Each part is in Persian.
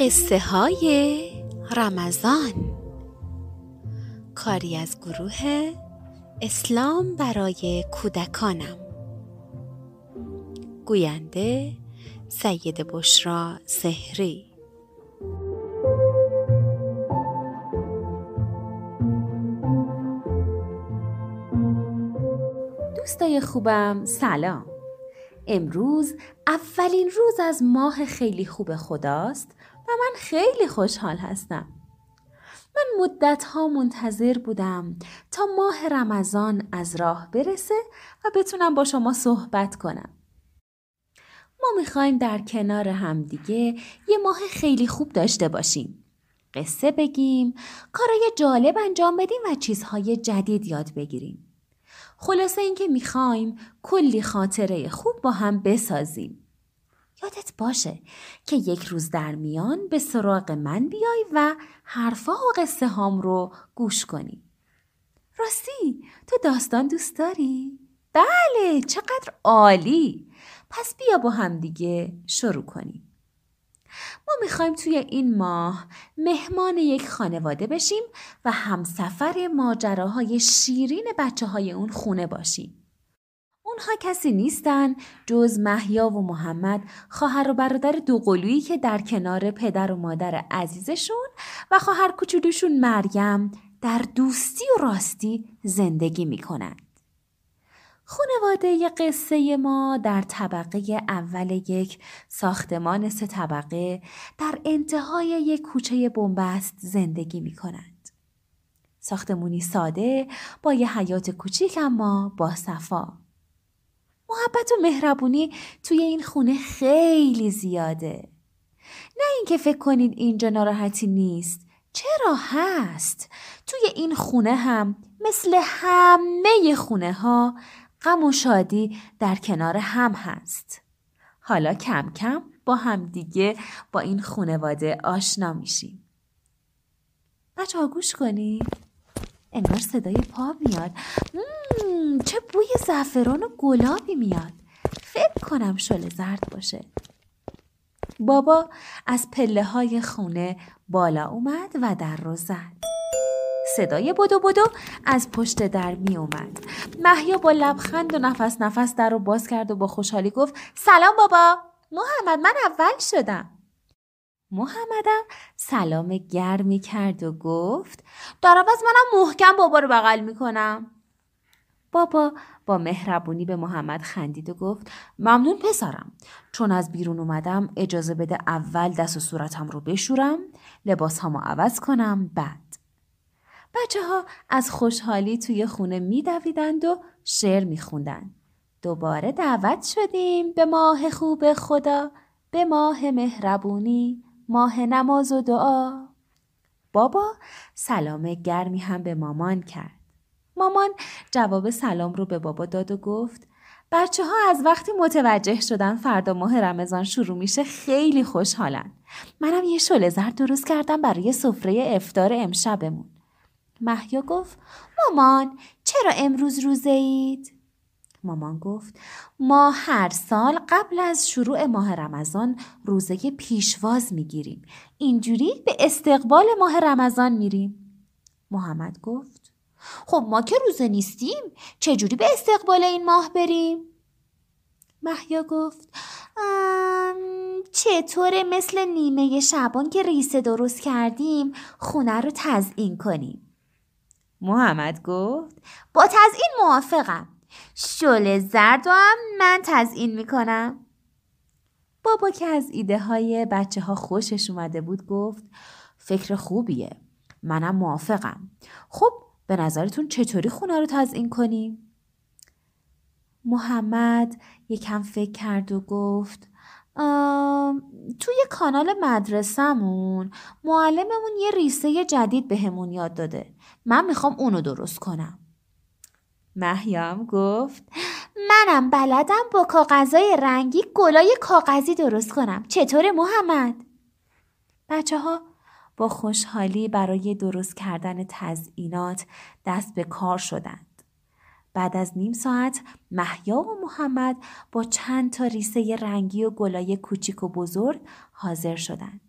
قصه های رمضان. کاری از گروه اسلام برای کودکانم. گوینده سید بشرا سهری دوستای خوبم سلام. امروز اولین روز از ماه خیلی خوب خداست و من خیلی خوشحال هستم. من مدت ها منتظر بودم تا ماه رمضان از راه برسه و بتونم با شما صحبت کنم. ما می‌خوایم در کنار همدیگه یه ماه خیلی خوب داشته باشیم. قصه بگیم کارای جالب انجام بدیم و چیزهای جدید یاد بگیریم. خلاصه اینکه می‌خوایم کلی خاطره خوب با هم بسازیم. یادت باشه که یک روز در میان به سراغ من بیای و حرفا و قصه هام رو گوش کنی. راستی تو داستان دوست داری؟ بله چقدر عالی! پس بیا با هم دیگه شروع کنیم. ما می‌خوایم توی این ماه مهمان یک خانواده بشیم و همسفر ماجراهای شیرین بچه های اون خونه باشیم. اونها کسی نیستن جز محیا و محمد خواهر و برادر دوقلویی که در کنار پدر و مادر عزیزشون و خواهر کوچولوشون مریم در دوستی و راستی زندگی می‌کنن. خانواده قصه ما در طبقه اول یک ساختمان سه طبقه در انتهای یک کوچه بنبست زندگی می کنند. ساختمونی ساده با یه حیات کوچیک اما با صفا. محبت و مهربونی توی این خونه خیلی زیاده. نه اینکه فکر کنید اینجا ناراحتی نیست. چرا هست؟ توی این خونه هم مثل همه خونه ها غم و شادی در کنار هم هست. حالا کم کم با هم دیگه با این خونواده آشنا میشیم. بچه ها گوش کنی؟ انگار صدای پا میاد. چه بوی زعفران و گلابی میاد. فکر کنم شل زرد باشه. بابا از پله های خونه بالا اومد و در رو زد. صدای بدو بدو از پشت در می اومد. محیا با لبخند و نفس نفس در رو باز کرد و با خوشحالی گفت سلام بابا محمد من اول شدم. محمدم سلام گرمی کرد و گفت دارم از منم محکم بابا رو بغل می‌کنم. بابا با مهربونی به محمد خندید و گفت ممنون پسرم چون از بیرون اومدم اجازه بده اول دست و صورتم رو بشورم لباس همو عوض کنم بعد بچه ها از خوشحالی توی خونه میدویدند و شعر میخوندند. دوباره دعوت شدیم به ماه خوب خدا به ماه مهربونی ماه نماز و دعا. بابا سلام گرمی هم به مامان کرد. مامان جواب سلام رو به بابا داد و گفت بچه ها از وقتی متوجه شدن فردا ماه رمضان شروع میشه خیلی خوشحالن. منم یه شل زرد درست کردم برای سفره افتار امشبمون. محیا گفت مامان چرا امروز روزه اید؟ مامان گفت ما هر سال قبل از شروع ماه رمضان روزه پیشواز می‌گیریم اینجوری به استقبال ماه رمضان میریم محمد گفت خب ما که روزه نیستیم چجوری به استقبال این ماه بریم؟ محیا گفت چطور مثل نیمه شبان که ریسه درست کردیم خونه رو تزئین کنیم محمد گفت با تزئین موافقم. شل زرد و هم من تزئین می‌کنم. بابا که از ایده های بچه ها خوشش اومده بود گفت فکر خوبیه. منم موافقم. خب به نظرتون چطوری خونه رو تزئین کنیم؟ محمد یکم فکر کرد و گفت توی کانال مدرسهمون معلممون یه ریسه جدید بهمون به یاد داده من می‌خوام اونو درست کنم محیام گفت منم بلدم با کاغذای رنگی گلای کاغذی درست کنم چطور محمد؟ بچه ها با خوشحالی برای درست کردن تزئینات دست به کار شدند. بعد از نیم ساعت محیا و محمد با چند تا ریسه رنگی و گلای کوچیک و بزرگ حاضر شدند.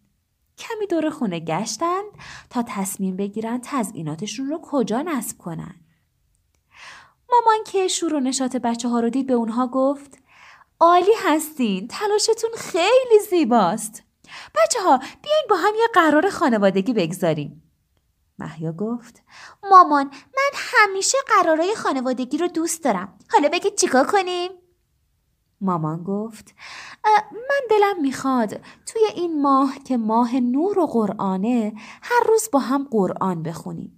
کمی دور خونه گشتند تا تصمیم بگیرن تزئیناتشون رو کجا نصب کنن. مامان که شور و نشاط بچه ها رو دید به اونها گفت عالی هستین تلاشتون خیلی زیباست بچه ها بیاین با هم یه قرار خانوادگی بگذاریم محیا گفت مامان من همیشه قرارای خانوادگی رو دوست دارم. حالا بگید چیکار کنیم؟ مامان گفت من دلم می‌خواد توی این ماه که ماه نور و قرآنه هر روز با هم قرآن بخونیم.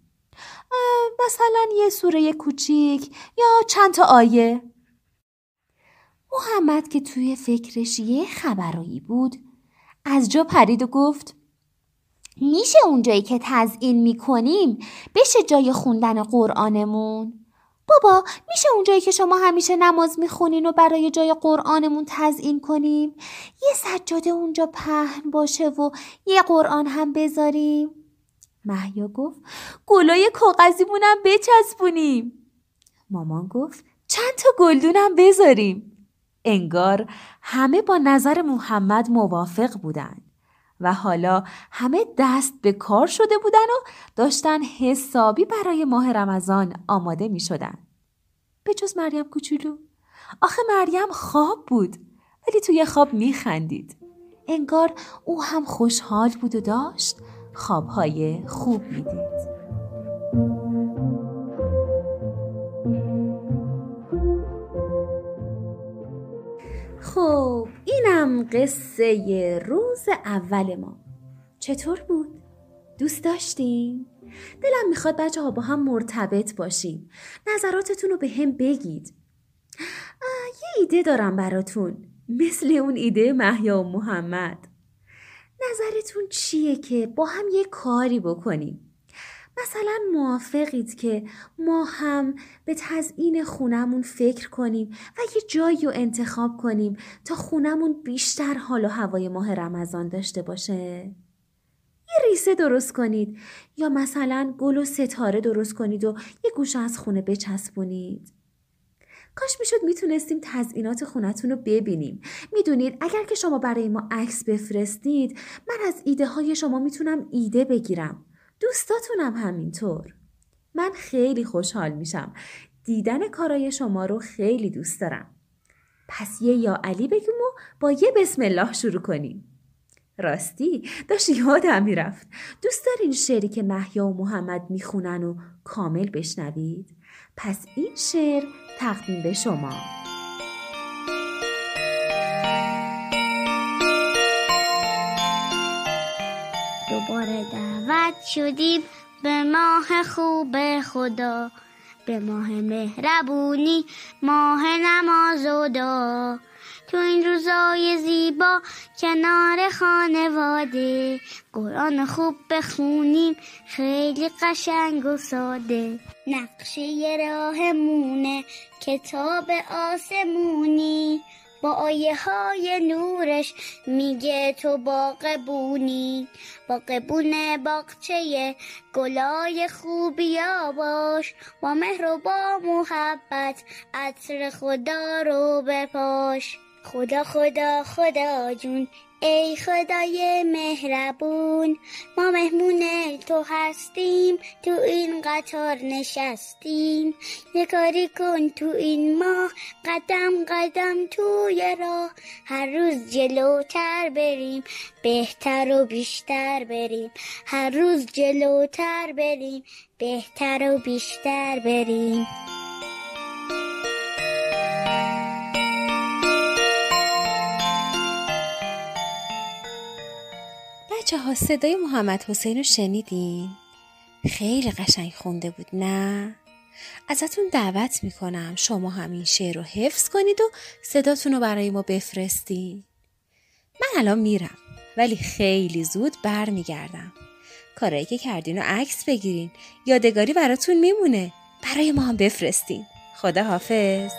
مثلا یه سوره کوچیک یا چند تا آیه. محمد که توی فکرش یه خبرایی بود از جا پرید و گفت میشه اونجایی که تزئین می‌کنیم بشه جای خوندن قرآنمون؟ بابا میشه اونجایی که شما همیشه نماز می‌خونین و برای جای قرآنمون تزئین کنیم؟ یه سجاده اونجا پهن باشه و یه قرآن هم بذاریم؟ محیا گفت گلای کاغذیمونم بچسبونیم. مامان گفت چند تا گلدونم بذاریم. انگار همه با نظر محمد موافق بودند و حالا همه دست به کار شده بودن و داشتن حسابی برای ماه رمضان آماده می شدن. به جز مریم کوچولو آخه مریم خواب بود ولی توی خواب می خندید. انگار او هم خوشحال بود و داشت خوابهای خوب می‌دید. خب اینم قصه روز اول ما. چطور بود؟ دوست داشتیم؟ دلم می‌خواد بچه ها با هم مرتبط باشیم. نظراتتون رو به هم بگید. یه ایده دارم براتون مثل اون ایده محیا و محمد. نظرتون چیه که با هم یه کاری بکنیم؟ مثلا موافقید که ما هم به تزئین خونمون فکر کنیم و یه جایی رو انتخاب کنیم تا خونمون بیشتر حال و هوای ماه رمضان داشته باشه؟ یه ریسه درست کنید. یا مثلا گل و ستاره درست کنید و یه گوشه از خونه بچسبونید. کاش می‌شد می‌تونستیم تزئینات خونتون رو ببینیم. می‌دونید اگر که شما برای ما عکس بفرستید من از ایده های شما می‌تونم ایده بگیرم. دوستاتونم همینطور. من خیلی خوشحال میشم. دیدن کارای شما رو خیلی دوست دارم. پس یه یا علی بگیم و با یه بسم الله شروع کنیم. راستی داشت یادم می‌رفت. دوست دارین شعری که محیا و محمد می‌خونن و کامل بشنوید؟ پس این شعر تقدیم به شما. شدیم به ماه خوب خدا. به ماه مهربونی ماه نماز و دعا. تو این روزای زیبا کنار خانواده. قرآن خوب بخونیم خیلی قشنگ و ساده. نقشه راهمونه کتاب آسمونی. با آیه های نورش میگه تو باقبونی باقبون باقچه گلای خوبیا باش با مهر و با محبت عطر خدا رو بپاش. خدا خدا خدا جون ای خدای مهربون ما مهمون تو هستیم تو این قطار نشستیم. یه کاری کن تو این ماه قدم قدم توی راه. هر روز جلوتر بریم بهتر و بیشتر بریم. هر روز جلوتر بریم بهتر و بیشتر بریم. بچه ها صدای محمد حسین رو شنیدین؟ خیلی قشنگ خونده بود نه؟ ازتون دعوت می‌کنم شما همین شعر رو حفظ کنید و صداتون رو برای ما بفرستین. من الان میرم ولی خیلی زود بر میگردم. کارایی که کردین رو عکس بگیرین یادگاری براتون میمونه برای ما هم بفرستین. خدا حافظ.